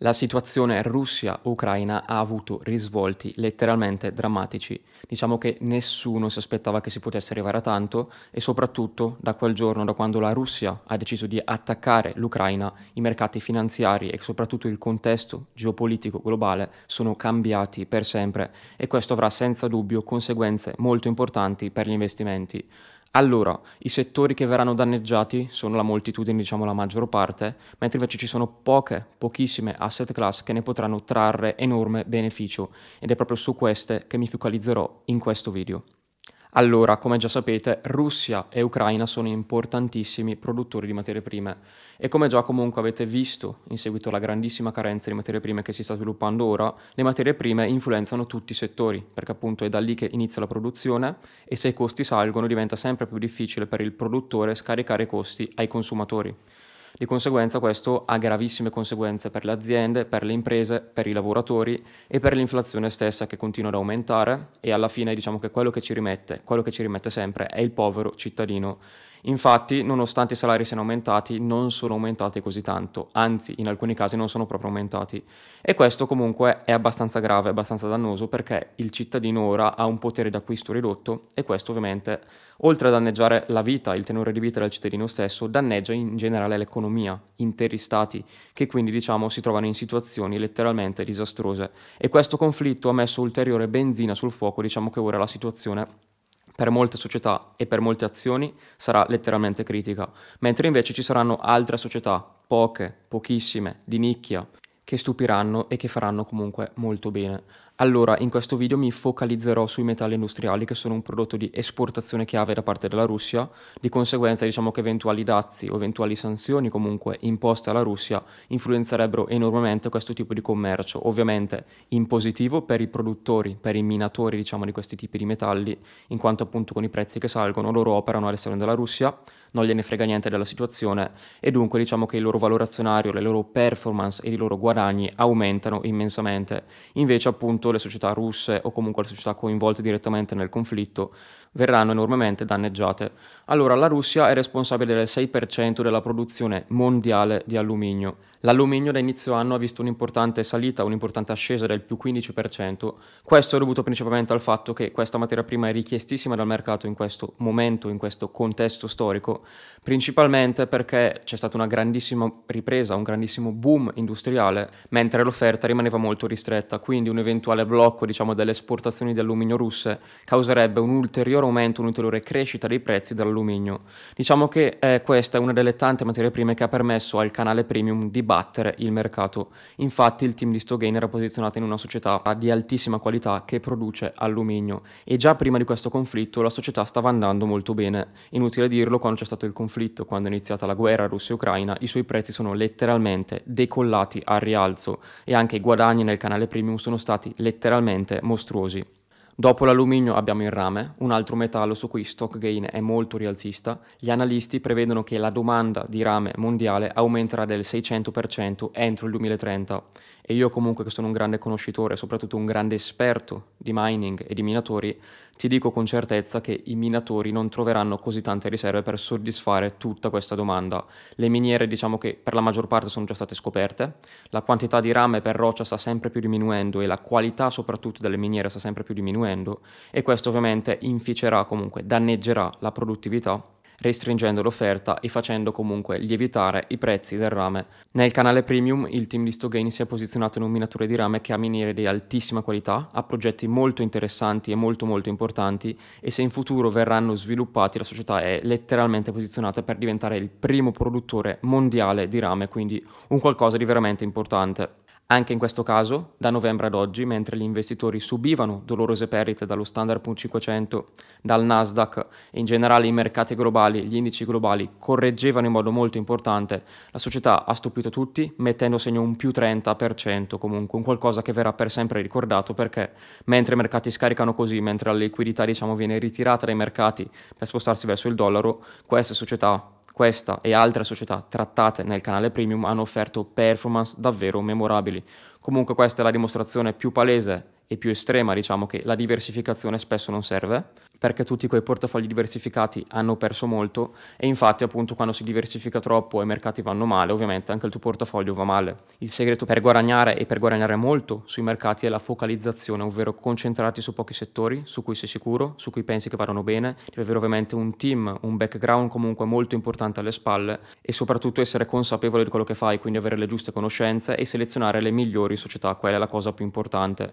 La situazione Russia-Ucraina ha avuto risvolti letteralmente drammatici. Diciamo che nessuno si aspettava che si potesse arrivare a tanto e soprattutto da quel giorno, da quando la Russia ha deciso di attaccare l'Ucraina, i mercati finanziari e soprattutto il contesto geopolitico globale sono cambiati per sempre e questo avrà senza dubbio conseguenze molto importanti per gli investimenti. Allora, i settori che verranno danneggiati sono la moltitudine, diciamo la maggior parte, mentre invece ci sono poche, pochissime asset class che ne potranno trarre enorme beneficio ed è proprio su queste che mi focalizzerò in questo video. Allora, come già sapete, Russia e Ucraina sono importantissimi produttori di materie prime e come già comunque avete visto in seguito alla grandissima carenza di materie prime che si sta sviluppando ora, le materie prime influenzano tutti i settori, perché appunto è da lì che inizia la produzione e se i costi salgono diventa sempre più difficile per il produttore scaricare i costi ai consumatori. Di conseguenza questo ha gravissime conseguenze per le aziende, per le imprese, per i lavoratori e per l'inflazione stessa che continua ad aumentare e alla fine diciamo che quello che ci rimette, quello che ci rimette sempre è il povero cittadino Infatti, nonostante i salari siano aumentati, non sono aumentati così tanto, anzi in alcuni casi non sono proprio aumentati. E questo comunque è abbastanza grave, abbastanza dannoso perché il cittadino ora ha un potere d'acquisto ridotto e questo ovviamente, oltre a danneggiare la vita, il tenore di vita del cittadino stesso, danneggia in generale l'economia, interi stati, che quindi diciamo si trovano in situazioni letteralmente disastrose. E questo conflitto ha messo ulteriore benzina sul fuoco, diciamo che ora la situazione per molte società e per molte azioni sarà letteralmente critica, mentre invece ci saranno altre società, poche, pochissime, di nicchia, che stupiranno e che faranno comunque molto bene. Allora, in questo video mi focalizzerò sui metalli industriali che sono un prodotto di esportazione chiave da parte della Russia, di conseguenza diciamo che eventuali dazi o eventuali sanzioni comunque imposte alla Russia influenzerebbero enormemente questo tipo di commercio, ovviamente in positivo per i produttori, per i minatori diciamo di questi tipi di metalli, in quanto appunto con i prezzi che salgono loro operano all'esterno della Russia, non gliene frega niente della situazione e dunque diciamo che il loro valore azionario, le loro performance e i loro guadagni aumentano immensamente. Invece appunto le società russe o comunque le società coinvolte direttamente nel conflitto verranno enormemente danneggiate. Allora la Russia è responsabile del 6% della produzione mondiale di alluminio. L'alluminio da inizio anno ha visto un'importante salita, un'importante ascesa del più 15%. Questo è dovuto principalmente al fatto che questa materia prima è richiestissima dal mercato in questo momento, in questo contesto storico, principalmente perché c'è stata una grandissima ripresa, un grandissimo boom industriale, mentre l'offerta rimaneva molto ristretta, quindi un eventuale blocco diciamo, delle esportazioni di alluminio russe causerebbe un ulteriore aumento, un'ulteriore crescita dei prezzi dell'alluminio. Diciamo che eh, questa è una delle tante materie prime che ha permesso al canale premium di battere il mercato. Infatti il team di Stogain era posizionato in una società di altissima qualità che produce alluminio e già prima di questo conflitto la società stava andando molto bene. Inutile dirlo, quando c'è stato il conflitto, quando è iniziata la guerra Russia-Ucraina, i suoi prezzi sono letteralmente decollati al rialzo e anche i guadagni nel canale premium sono stati letteralmente mostruosi. Dopo l'alluminio abbiamo il rame, un altro metallo su cui stock gain è molto rialzista. Gli analisti prevedono che la domanda di rame mondiale aumenterà del 600% entro il 2030 e io comunque che sono un grande conoscitore soprattutto un grande esperto di mining e di minatori, ti dico con certezza che i minatori non troveranno così tante riserve per soddisfare tutta questa domanda. Le miniere diciamo che per la maggior parte sono già state scoperte, la quantità di rame per roccia sta sempre più diminuendo e la qualità soprattutto delle miniere sta sempre più diminuendo e questo ovviamente inficerà comunque, danneggerà la produttività restringendo l'offerta e facendo comunque lievitare i prezzi del rame. Nel canale premium il team di Stogain si è posizionato in un minatore di rame che ha miniere di altissima qualità, ha progetti molto interessanti e molto molto importanti e se in futuro verranno sviluppati la società è letteralmente posizionata per diventare il primo produttore mondiale di rame, quindi un qualcosa di veramente importante. Anche in questo caso, da novembre ad oggi, mentre gli investitori subivano dolorose perdite dallo Standard 500, dal Nasdaq e in generale i mercati globali, gli indici globali correggevano in modo molto importante, la società ha stupito tutti mettendo segno un più 30%, comunque un qualcosa che verrà per sempre ricordato perché mentre i mercati scaricano così, mentre la liquidità diciamo, viene ritirata dai mercati per spostarsi verso il dollaro, queste società questa e altre società trattate nel canale premium hanno offerto performance davvero memorabili. Comunque questa è la dimostrazione più palese e più estrema, diciamo che la diversificazione spesso non serve, perché tutti quei portafogli diversificati hanno perso molto e infatti appunto quando si diversifica troppo e i mercati vanno male, ovviamente anche il tuo portafoglio va male. Il segreto per guadagnare e per guadagnare molto sui mercati è la focalizzazione, ovvero concentrarti su pochi settori su cui sei sicuro, su cui pensi che vadano bene, devi avere ovviamente un team, un background comunque molto importante alle spalle e soprattutto essere consapevole di quello che fai, quindi avere le giuste conoscenze e selezionare le migliori società, quella è la cosa più importante.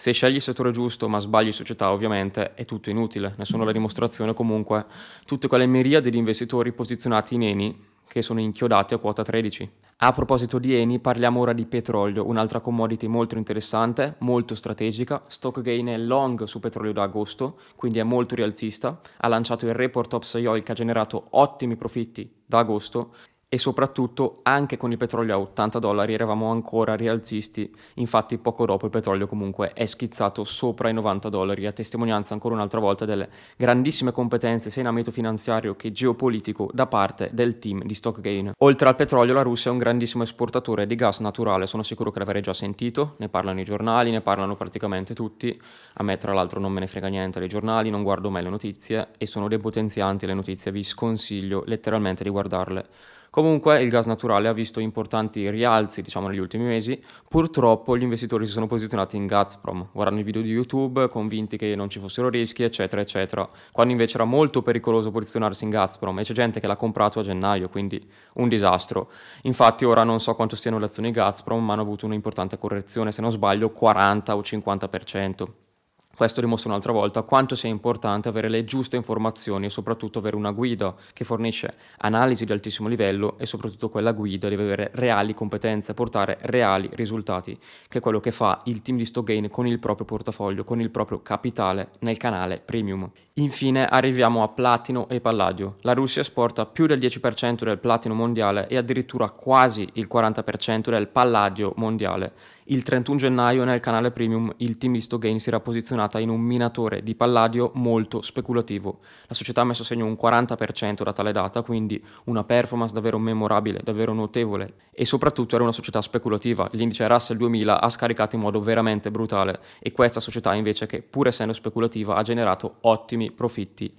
Se scegli il settore giusto ma sbagli società ovviamente è tutto inutile, ne sono la dimostrazione comunque tutte quelle miriadi di investitori posizionati in Eni che sono inchiodati a quota 13. A proposito di Eni, parliamo ora di petrolio, un'altra commodity molto interessante, molto strategica. Stockgain è long su petrolio da agosto, quindi è molto rialzista. Ha lanciato il report Ops Oil che ha generato ottimi profitti da agosto e soprattutto anche con il petrolio a 80 dollari eravamo ancora rialzisti, infatti poco dopo il petrolio comunque è schizzato sopra i 90 dollari, a testimonianza ancora un'altra volta delle grandissime competenze sia in ambito finanziario che geopolitico da parte del team di Stockgain. Oltre al petrolio la Russia è un grandissimo esportatore di gas naturale, sono sicuro che l'avrei già sentito, ne parlano i giornali, ne parlano praticamente tutti, a me tra l'altro non me ne frega niente dei giornali, non guardo mai le notizie e sono depotenzianti le notizie, vi sconsiglio letteralmente di guardarle. Comunque il gas naturale ha visto importanti rialzi diciamo, negli ultimi mesi, purtroppo gli investitori si sono posizionati in Gazprom, guardando i video di YouTube, convinti che non ci fossero rischi, eccetera, eccetera, quando invece era molto pericoloso posizionarsi in Gazprom e c'è gente che l'ha comprato a gennaio, quindi un disastro. Infatti ora non so quanto stiano le azioni Gazprom, ma hanno avuto un'importante correzione, se non sbaglio 40 o 50%. Questo dimostra un'altra volta quanto sia importante avere le giuste informazioni e soprattutto avere una guida che fornisce analisi di altissimo livello e soprattutto quella guida deve avere reali competenze, portare reali risultati, che è quello che fa il team di Stockgain con il proprio portafoglio, con il proprio capitale nel canale premium. Infine arriviamo a platino e palladio. La Russia esporta più del 10% del platino mondiale e addirittura quasi il 40% del palladio mondiale. Il 31 gennaio nel canale premium il team di Stogain si era posizionata in un minatore di palladio molto speculativo. La società ha messo a segno un 40% da tale data, quindi una performance davvero memorabile, davvero notevole e soprattutto era una società speculativa. L'indice Russell 2000 ha scaricato in modo veramente brutale e questa società invece che pur essendo speculativa ha generato ottimi profitti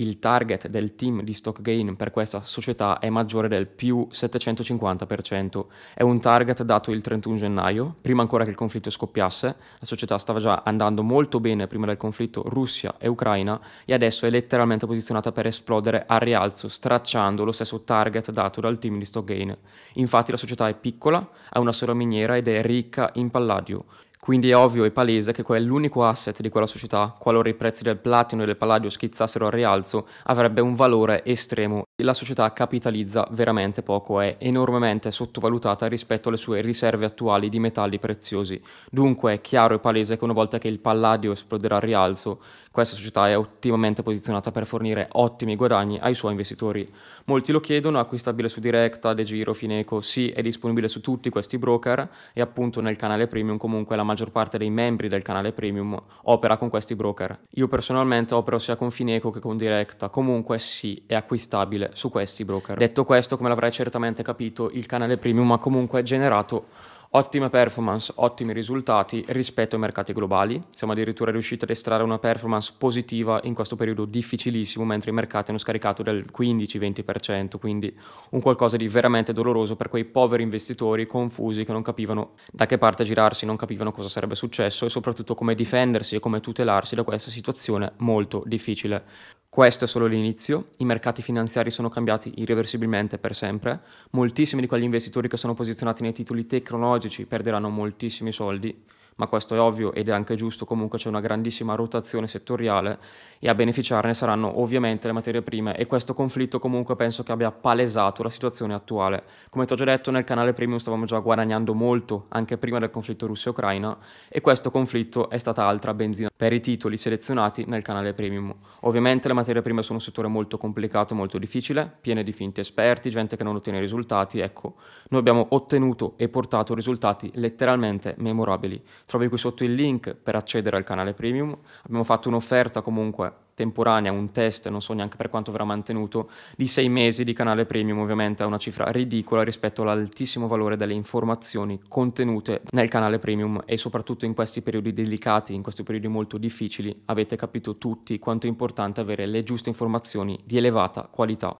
il target del team di stock gain per questa società è maggiore del più 750%. È un target dato il 31 gennaio, prima ancora che il conflitto scoppiasse. La società stava già andando molto bene prima del conflitto Russia e Ucraina e adesso è letteralmente posizionata per esplodere a rialzo, stracciando lo stesso target dato dal team di stock gain. Infatti la società è piccola, ha una sola miniera ed è ricca in palladio. Quindi è ovvio e palese che quel l'unico asset di quella società, qualora i prezzi del platino e del palladio schizzassero al rialzo, avrebbe un valore estremo. La società capitalizza veramente poco, è enormemente sottovalutata rispetto alle sue riserve attuali di metalli preziosi. Dunque è chiaro e palese che una volta che il palladio esploderà al rialzo, questa società è ottimamente posizionata per fornire ottimi guadagni ai suoi investitori. Molti lo chiedono, acquistabile su Directa, De Giro, Fineco, sì, è disponibile su tutti questi broker e appunto nel canale premium comunque la maggior parte dei membri del canale premium opera con questi broker. Io personalmente opero sia con Fineco che con Directa, comunque sì, è acquistabile su questi broker. Detto questo, come l'avrai certamente capito, il canale premium ha comunque generato Ottime performance, ottimi risultati rispetto ai mercati globali. Siamo addirittura riusciti ad estrarre una performance positiva in questo periodo difficilissimo, mentre i mercati hanno scaricato del 15-20%, quindi un qualcosa di veramente doloroso per quei poveri investitori confusi che non capivano da che parte girarsi, non capivano cosa sarebbe successo e soprattutto come difendersi e come tutelarsi da questa situazione molto difficile. Questo è solo l'inizio, i mercati finanziari sono cambiati irreversibilmente per sempre, moltissimi di quegli investitori che sono posizionati nei titoli tecnologici perderanno moltissimi soldi, ma questo è ovvio ed è anche giusto, comunque c'è una grandissima rotazione settoriale e a beneficiarne saranno ovviamente le materie prime e questo conflitto comunque penso che abbia palesato la situazione attuale. Come ti ho già detto nel canale premium stavamo già guadagnando molto anche prima del conflitto Russia-Ucraina e questo conflitto è stata altra benzina per i titoli selezionati nel canale premium. Ovviamente le materie prime sono un settore molto complicato molto difficile, piene di finti esperti, gente che non ottiene risultati, ecco, noi abbiamo ottenuto e portato risultati letteralmente memorabili. Trovi qui sotto il link per accedere al canale premium. Abbiamo fatto un'offerta comunque temporanea, un test, non so neanche per quanto verrà mantenuto, di sei mesi di canale premium, ovviamente è una cifra ridicola rispetto all'altissimo valore delle informazioni contenute nel canale premium e soprattutto in questi periodi delicati, in questi periodi molto difficili, avete capito tutti quanto è importante avere le giuste informazioni di elevata qualità.